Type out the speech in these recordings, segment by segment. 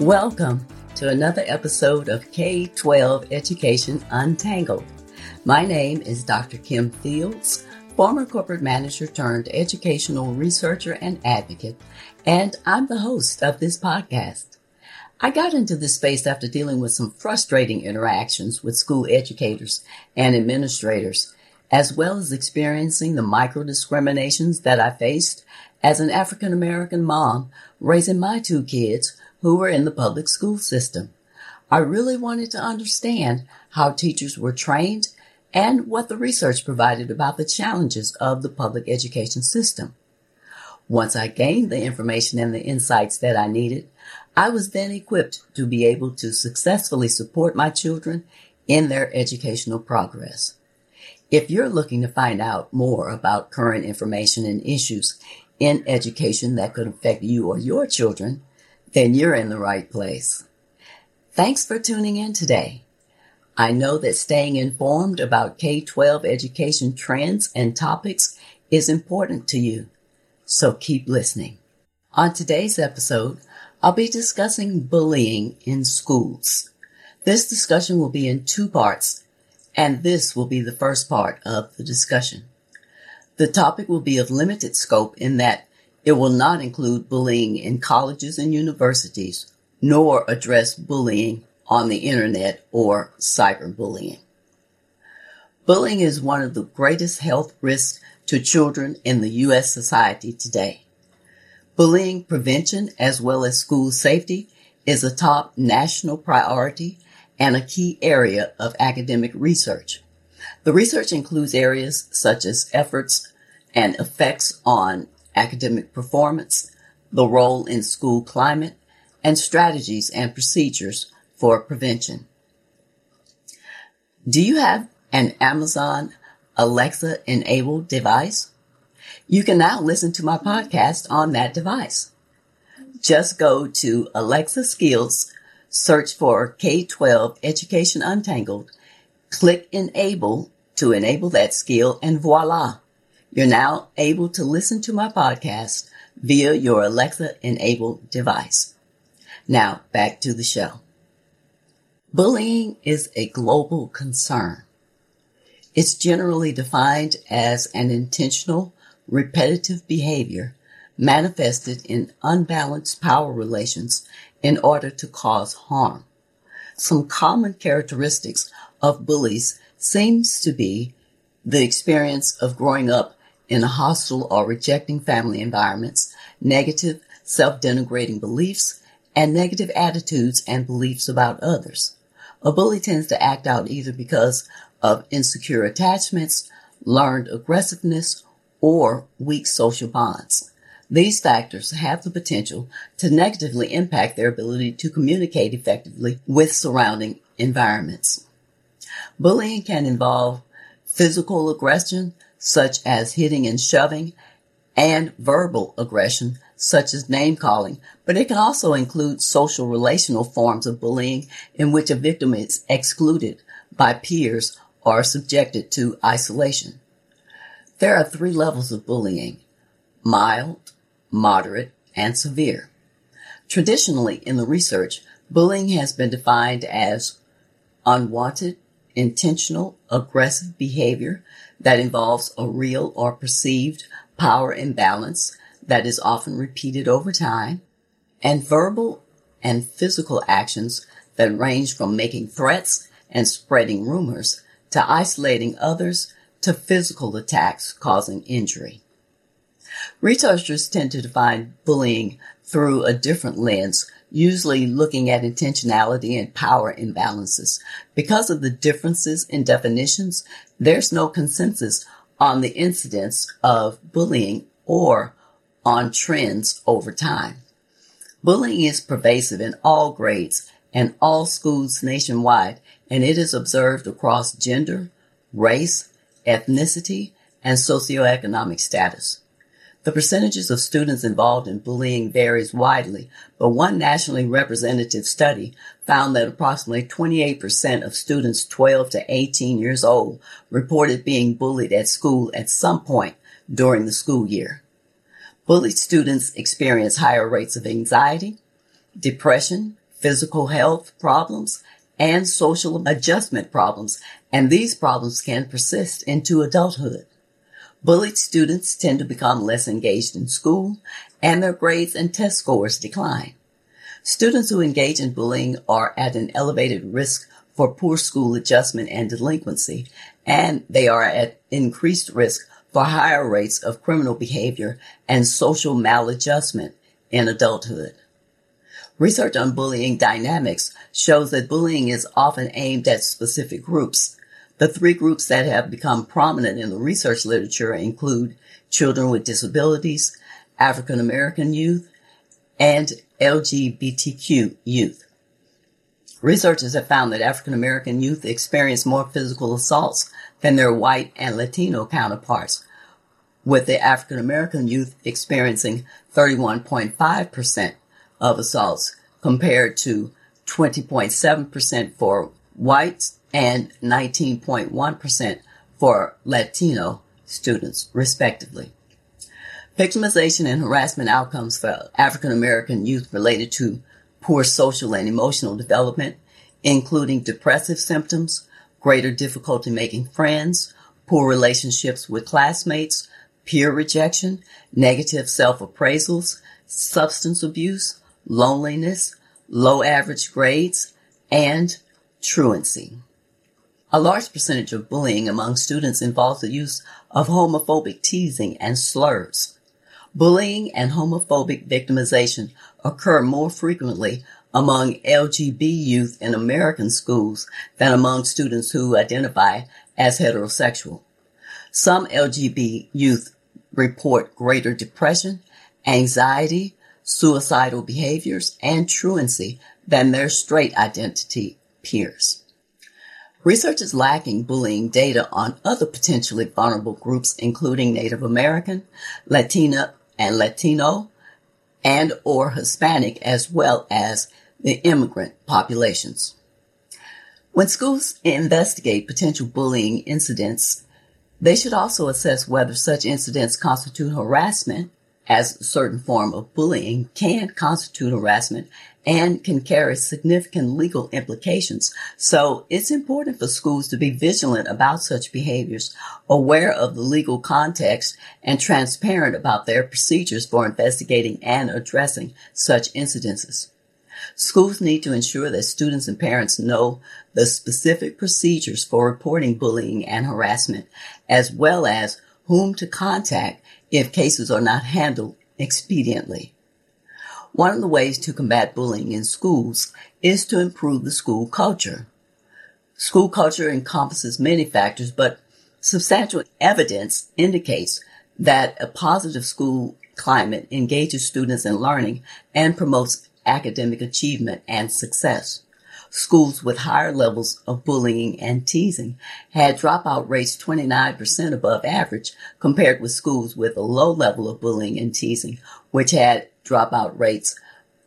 Welcome to another episode of K 12 Education Untangled. My name is Dr. Kim Fields, former corporate manager turned educational researcher and advocate, and I'm the host of this podcast. I got into this space after dealing with some frustrating interactions with school educators and administrators, as well as experiencing the micro discriminations that I faced as an African American mom raising my two kids who were in the public school system. I really wanted to understand how teachers were trained and what the research provided about the challenges of the public education system. Once I gained the information and the insights that I needed, I was then equipped to be able to successfully support my children in their educational progress. If you're looking to find out more about current information and issues in education that could affect you or your children, then you're in the right place. Thanks for tuning in today. I know that staying informed about K-12 education trends and topics is important to you, so keep listening. On today's episode, I'll be discussing bullying in schools. This discussion will be in two parts, and this will be the first part of the discussion. The topic will be of limited scope in that it will not include bullying in colleges and universities, nor address bullying on the internet or cyberbullying. Bullying is one of the greatest health risks to children in the U.S. society today. Bullying prevention as well as school safety is a top national priority and a key area of academic research. The research includes areas such as efforts and effects on academic performance, the role in school climate, and strategies and procedures for prevention. Do you have an Amazon Alexa enabled device? You can now listen to my podcast on that device. Just go to Alexa Skills, search for K-12 Education Untangled, click enable to enable that skill and voila. You're now able to listen to my podcast via your Alexa enabled device. Now back to the show. Bullying is a global concern. It's generally defined as an intentional, repetitive behavior manifested in unbalanced power relations in order to cause harm. Some common characteristics of bullies seems to be the experience of growing up in hostile or rejecting family environments, negative self-denigrating beliefs, and negative attitudes and beliefs about others. A bully tends to act out either because of insecure attachments, learned aggressiveness, or weak social bonds. These factors have the potential to negatively impact their ability to communicate effectively with surrounding environments. Bullying can involve physical aggression, such as hitting and shoving, and verbal aggression, such as name calling, but it can also include social relational forms of bullying in which a victim is excluded by peers or subjected to isolation. There are three levels of bullying mild, moderate, and severe. Traditionally, in the research, bullying has been defined as unwanted, intentional, aggressive behavior that involves a real or perceived power imbalance that is often repeated over time, and verbal and physical actions that range from making threats and spreading rumors to isolating others to physical attacks causing injury. Researchers tend to define bullying through a different lens usually looking at intentionality and power imbalances. Because of the differences in definitions, there's no consensus on the incidence of bullying or on trends over time. Bullying is pervasive in all grades and all schools nationwide, and it is observed across gender, race, ethnicity, and socioeconomic status. The percentages of students involved in bullying varies widely, but one nationally representative study found that approximately 28% of students 12 to 18 years old reported being bullied at school at some point during the school year. Bullied students experience higher rates of anxiety, depression, physical health problems, and social adjustment problems, and these problems can persist into adulthood. Bullied students tend to become less engaged in school and their grades and test scores decline. Students who engage in bullying are at an elevated risk for poor school adjustment and delinquency, and they are at increased risk for higher rates of criminal behavior and social maladjustment in adulthood. Research on bullying dynamics shows that bullying is often aimed at specific groups, the three groups that have become prominent in the research literature include children with disabilities, African American youth, and LGBTQ youth. Researchers have found that African American youth experience more physical assaults than their white and Latino counterparts, with the African American youth experiencing 31.5% of assaults compared to 20.7% for whites and 19.1% for Latino students, respectively. Victimization and harassment outcomes for African American youth related to poor social and emotional development, including depressive symptoms, greater difficulty making friends, poor relationships with classmates, peer rejection, negative self-appraisals, substance abuse, loneliness, low average grades, and truancy. A large percentage of bullying among students involves the use of homophobic teasing and slurs. Bullying and homophobic victimization occur more frequently among LGB youth in American schools than among students who identify as heterosexual. Some LGB youth report greater depression, anxiety, suicidal behaviors, and truancy than their straight identity peers. Research is lacking bullying data on other potentially vulnerable groups, including Native American, Latina and Latino, and or Hispanic, as well as the immigrant populations. When schools investigate potential bullying incidents, they should also assess whether such incidents constitute harassment as a certain form of bullying can constitute harassment and can carry significant legal implications. So it's important for schools to be vigilant about such behaviors, aware of the legal context, and transparent about their procedures for investigating and addressing such incidences. Schools need to ensure that students and parents know the specific procedures for reporting bullying and harassment, as well as whom to contact if cases are not handled expediently. One of the ways to combat bullying in schools is to improve the school culture. School culture encompasses many factors, but substantial evidence indicates that a positive school climate engages students in learning and promotes academic achievement and success. Schools with higher levels of bullying and teasing had dropout rates 29% above average compared with schools with a low level of bullying and teasing, which had dropout rates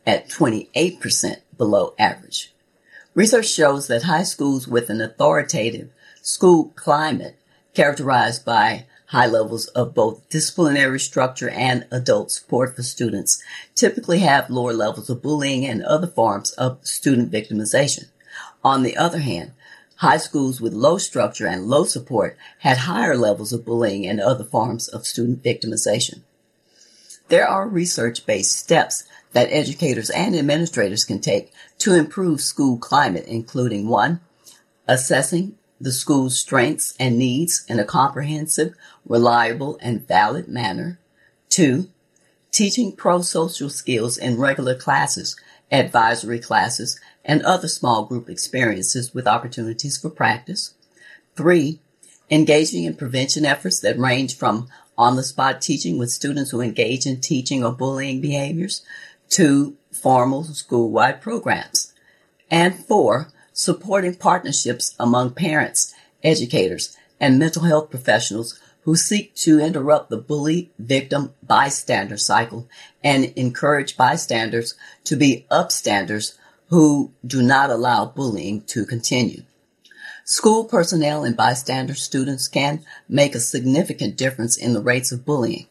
at 28% below average. Research shows that high schools with an authoritative school climate characterized by high levels of both disciplinary structure and adult support for students typically have lower levels of bullying and other forms of student victimization. On the other hand, high schools with low structure and low support had higher levels of bullying and other forms of student victimization. There are research-based steps that educators and administrators can take to improve school climate, including one, assessing the school's strengths and needs in a comprehensive, reliable, and valid manner. Two, teaching pro-social skills in regular classes advisory classes, and other small group experiences with opportunities for practice. Three, engaging in prevention efforts that range from on the spot teaching with students who engage in teaching or bullying behaviors to formal school-wide programs. And four, supporting partnerships among parents, educators, and mental health professionals who seek to interrupt the bully victim bystander cycle and encourage bystanders to be upstanders who do not allow bullying to continue. School personnel and bystander students can make a significant difference in the rates of bullying.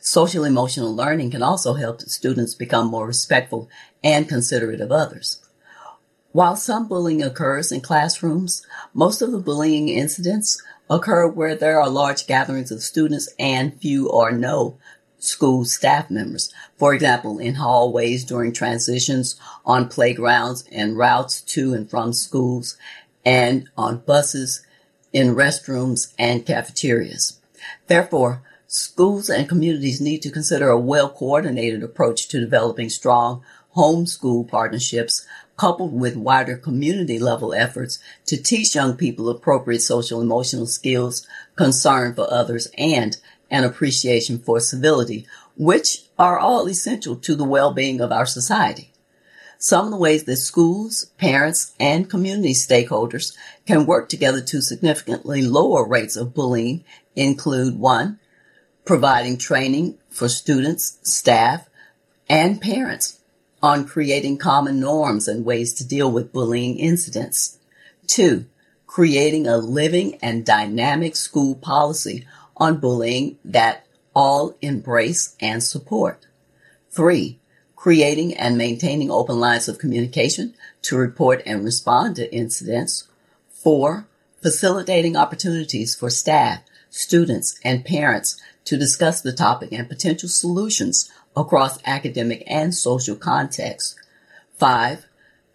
Social emotional learning can also help students become more respectful and considerate of others. While some bullying occurs in classrooms, most of the bullying incidents occur where there are large gatherings of students and few or no school staff members. For example, in hallways during transitions, on playgrounds and routes to and from schools, and on buses, in restrooms and cafeterias. Therefore, schools and communities need to consider a well coordinated approach to developing strong homeschool partnerships coupled with wider community level efforts to teach young people appropriate social emotional skills, concern for others, and an appreciation for civility, which are all essential to the well-being of our society. Some of the ways that schools, parents, and community stakeholders can work together to significantly lower rates of bullying include one, providing training for students, staff, and parents on creating common norms and ways to deal with bullying incidents. Two, creating a living and dynamic school policy on bullying that all embrace and support. Three, creating and maintaining open lines of communication to report and respond to incidents. Four, facilitating opportunities for staff, students, and parents to discuss the topic and potential solutions across academic and social contexts. Five,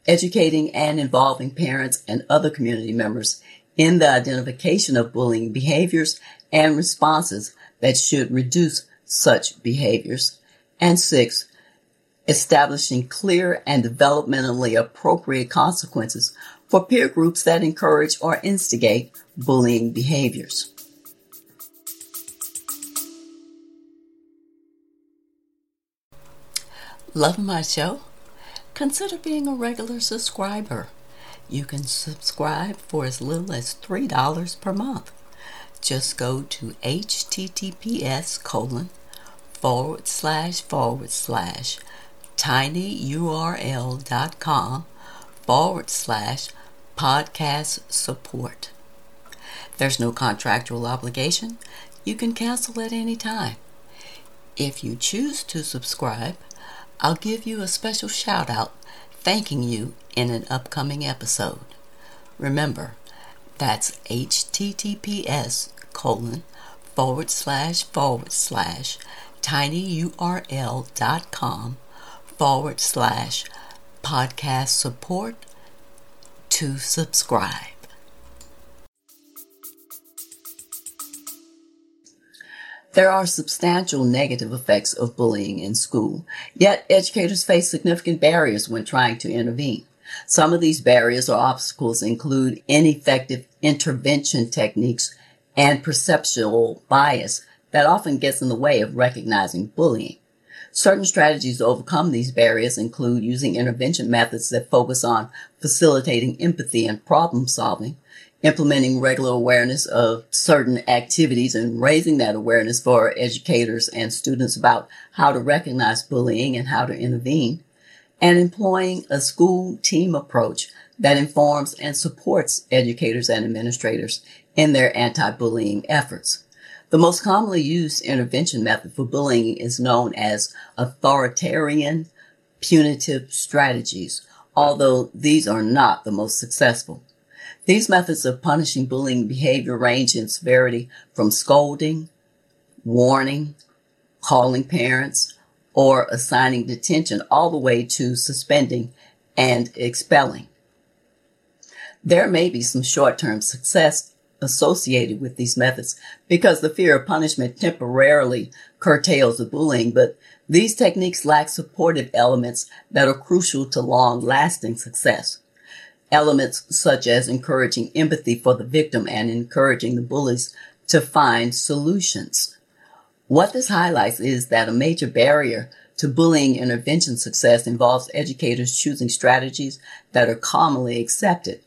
educating and involving parents and other community members in the identification of bullying behaviors and responses that should reduce such behaviors. And six, establishing clear and developmentally appropriate consequences for peer groups that encourage or instigate bullying behaviors. Love my show? Consider being a regular subscriber. You can subscribe for as little as $3 per month. Just go to https colon forward slash forward slash tinyurl.com forward slash podcast support. There's no contractual obligation. You can cancel at any time. If you choose to subscribe, I'll give you a special shout out thanking you in an upcoming episode. Remember, that's https colon forward slash forward slash tinyurl.com forward slash podcast support to subscribe. There are substantial negative effects of bullying in school, yet educators face significant barriers when trying to intervene. Some of these barriers or obstacles include ineffective intervention techniques and perceptual bias that often gets in the way of recognizing bullying. Certain strategies to overcome these barriers include using intervention methods that focus on facilitating empathy and problem solving, implementing regular awareness of certain activities and raising that awareness for educators and students about how to recognize bullying and how to intervene, and employing a school team approach that informs and supports educators and administrators in their anti-bullying efforts. The most commonly used intervention method for bullying is known as authoritarian punitive strategies, although these are not the most successful. These methods of punishing bullying behavior range in severity from scolding, warning, calling parents, or assigning detention all the way to suspending and expelling. There may be some short-term success associated with these methods because the fear of punishment temporarily curtails the bullying, but these techniques lack supportive elements that are crucial to long lasting success. Elements such as encouraging empathy for the victim and encouraging the bullies to find solutions. What this highlights is that a major barrier to bullying intervention success involves educators choosing strategies that are commonly accepted,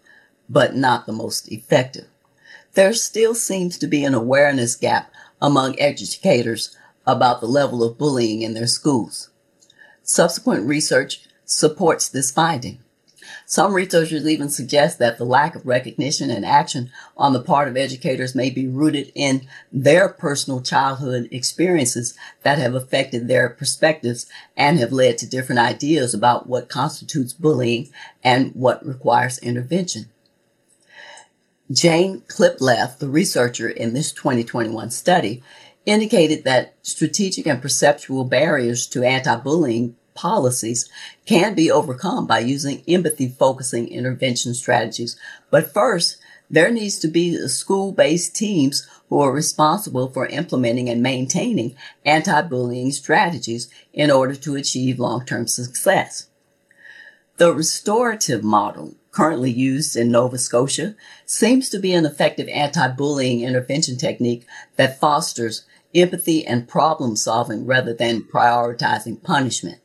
but not the most effective. There still seems to be an awareness gap among educators about the level of bullying in their schools. Subsequent research supports this finding. Some researchers even suggest that the lack of recognition and action on the part of educators may be rooted in their personal childhood experiences that have affected their perspectives and have led to different ideas about what constitutes bullying and what requires intervention. Jane Klippleff, the researcher in this 2021 study, indicated that strategic and perceptual barriers to anti-bullying policies can be overcome by using empathy focusing intervention strategies. But first, there needs to be school-based teams who are responsible for implementing and maintaining anti-bullying strategies in order to achieve long-term success. The restorative model currently used in Nova Scotia seems to be an effective anti-bullying intervention technique that fosters empathy and problem solving rather than prioritizing punishment.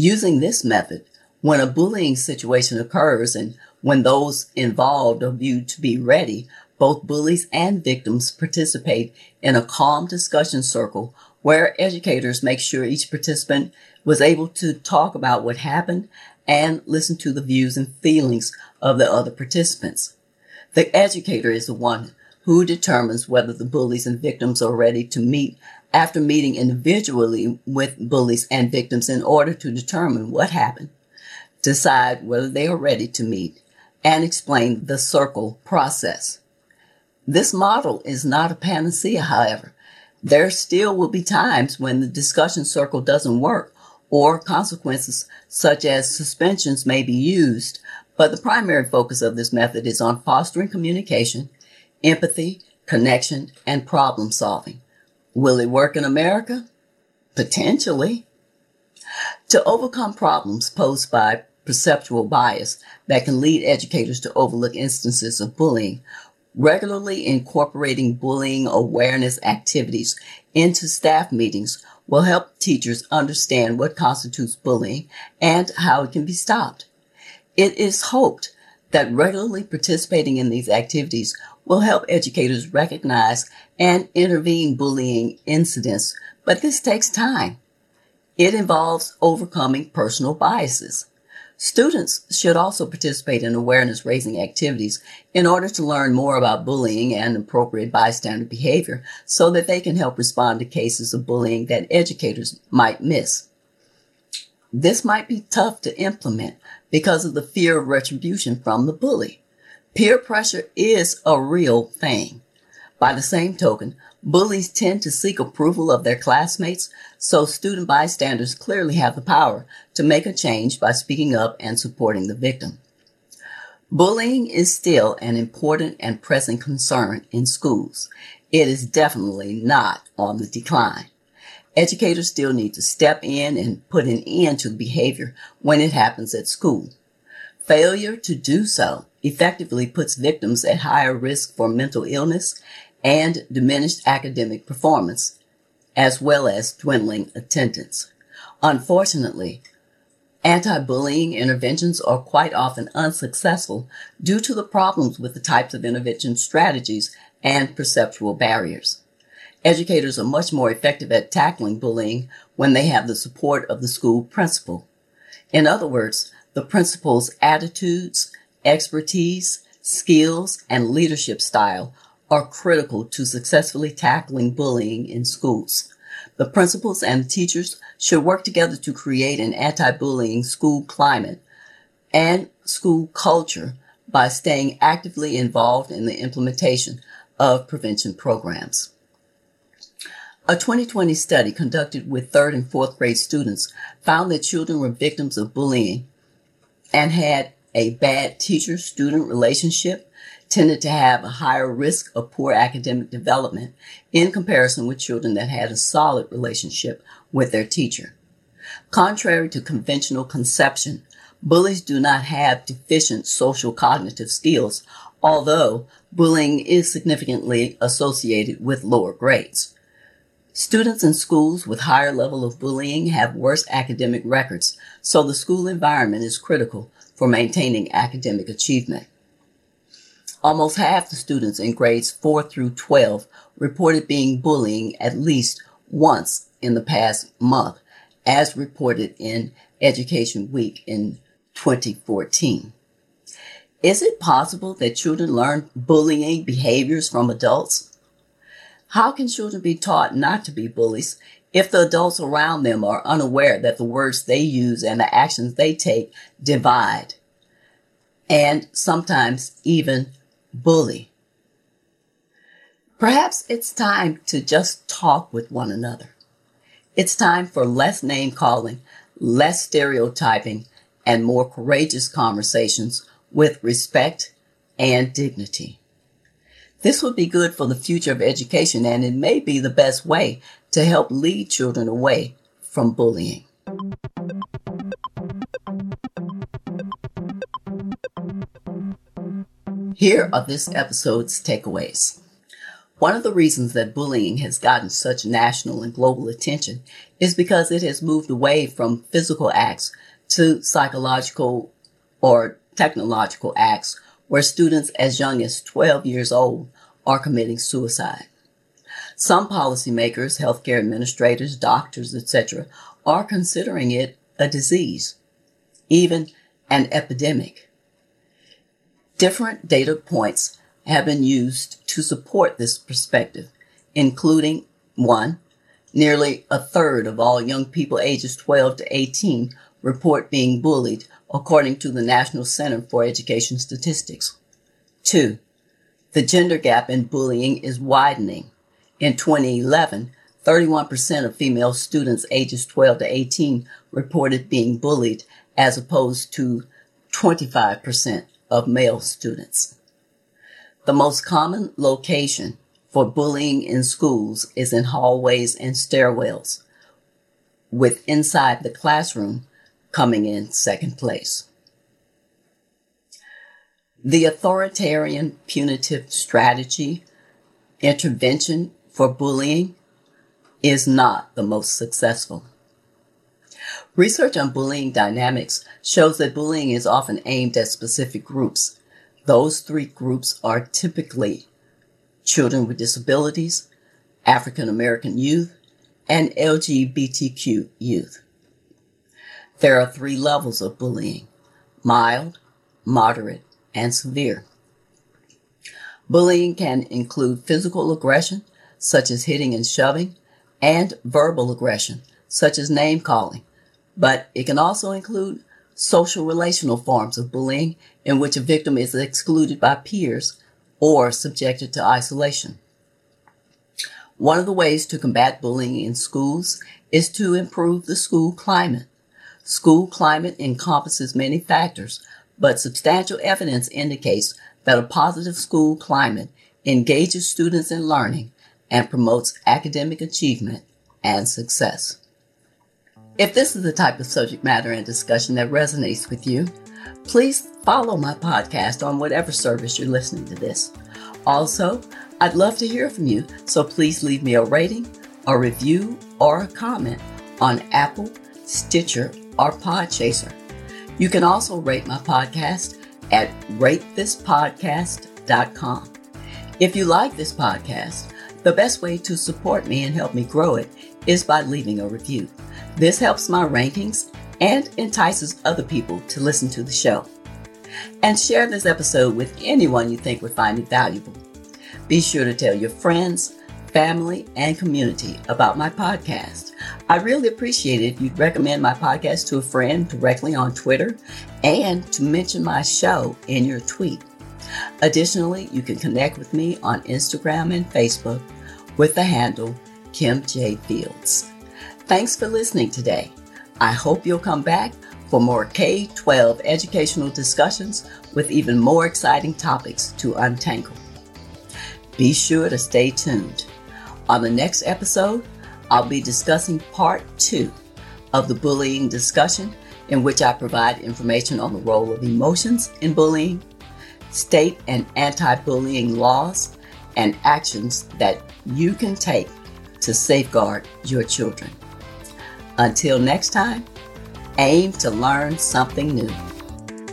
Using this method, when a bullying situation occurs and when those involved are viewed to be ready, both bullies and victims participate in a calm discussion circle where educators make sure each participant was able to talk about what happened and listen to the views and feelings of the other participants. The educator is the one who determines whether the bullies and victims are ready to meet after meeting individually with bullies and victims in order to determine what happened, decide whether they are ready to meet, and explain the circle process. This model is not a panacea, however. There still will be times when the discussion circle doesn't work or consequences such as suspensions may be used, but the primary focus of this method is on fostering communication empathy, connection, and problem solving. Will it work in America? Potentially. To overcome problems posed by perceptual bias that can lead educators to overlook instances of bullying, regularly incorporating bullying awareness activities into staff meetings will help teachers understand what constitutes bullying and how it can be stopped. It is hoped that regularly participating in these activities will help educators recognize and intervene bullying incidents, but this takes time. It involves overcoming personal biases. Students should also participate in awareness raising activities in order to learn more about bullying and appropriate bystander behavior so that they can help respond to cases of bullying that educators might miss. This might be tough to implement because of the fear of retribution from the bully. Peer pressure is a real thing. By the same token, bullies tend to seek approval of their classmates, so student bystanders clearly have the power to make a change by speaking up and supporting the victim. Bullying is still an important and present concern in schools. It is definitely not on the decline. Educators still need to step in and put an end to behavior when it happens at school. Failure to do so effectively puts victims at higher risk for mental illness and diminished academic performance, as well as dwindling attendance. Unfortunately, anti-bullying interventions are quite often unsuccessful due to the problems with the types of intervention strategies and perceptual barriers. Educators are much more effective at tackling bullying when they have the support of the school principal. In other words, the principal's attitudes, expertise, skills, and leadership style are critical to successfully tackling bullying in schools. The principals and teachers should work together to create an anti-bullying school climate and school culture by staying actively involved in the implementation of prevention programs. A 2020 study conducted with third and fourth grade students found that children were victims of bullying and had a bad teacher student relationship, tended to have a higher risk of poor academic development in comparison with children that had a solid relationship with their teacher. Contrary to conventional conception, bullies do not have deficient social cognitive skills, although bullying is significantly associated with lower grades. Students in schools with higher level of bullying have worse academic records, so the school environment is critical for maintaining academic achievement. Almost half the students in grades 4 through 12 reported being bullying at least once in the past month, as reported in Education Week in 2014. Is it possible that children learn bullying behaviors from adults? How can children be taught not to be bullies if the adults around them are unaware that the words they use and the actions they take divide and sometimes even bully. Perhaps it's time to just talk with one another. It's time for less name calling, less stereotyping, and more courageous conversations with respect and dignity. This would be good for the future of education and it may be the best way to help lead children away from bullying. Here are this episode's takeaways. One of the reasons that bullying has gotten such national and global attention is because it has moved away from physical acts to psychological or technological acts where students as young as 12 years old are committing suicide. Some policymakers, healthcare administrators, doctors, etc., are considering it a disease, even an epidemic. Different data points have been used to support this perspective, including one, nearly a third of all young people ages 12 to 18 report being bullied, according to the National Center for Education Statistics. Two, the gender gap in bullying is widening. In 2011, 31% of female students ages 12 to 18 reported being bullied as opposed to 25% of male students. The most common location for bullying in schools is in hallways and stairwells, with inside the classroom coming in second place. The authoritarian punitive strategy intervention for bullying is not the most successful. Research on bullying dynamics shows that bullying is often aimed at specific groups. Those three groups are typically children with disabilities, African American youth, and LGBTQ youth. There are three levels of bullying mild, moderate, and severe. Bullying can include physical aggression, such as hitting and shoving, and verbal aggression, such as name calling, but it can also include social relational forms of bullying in which a victim is excluded by peers or subjected to isolation. One of the ways to combat bullying in schools is to improve the school climate. School climate encompasses many factors, but substantial evidence indicates that a positive school climate engages students in learning and promotes academic achievement and success. If this is the type of subject matter and discussion that resonates with you, please follow my podcast on whatever service you're listening to this. Also, I'd love to hear from you, so please leave me a rating, a review, or a comment on Apple, Stitcher, or Podchaser. You can also rate my podcast at ratethispodcast.com. If you like this podcast, the best way to support me and help me grow it is by leaving a review. This helps my rankings and entices other people to listen to the show. And share this episode with anyone you think would find it valuable. Be sure to tell your friends, family, and community about my podcast. I really appreciate it if you'd recommend my podcast to a friend directly on Twitter and to mention my show in your tweet. Additionally, you can connect with me on Instagram and Facebook with the handle Kim J. Fields. Thanks for listening today. I hope you'll come back for more K 12 educational discussions with even more exciting topics to untangle. Be sure to stay tuned. On the next episode, I'll be discussing part two of the bullying discussion, in which I provide information on the role of emotions in bullying, state and anti bullying laws, and actions that you can take to safeguard your children. Until next time, aim to learn something new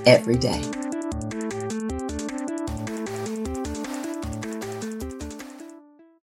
every day.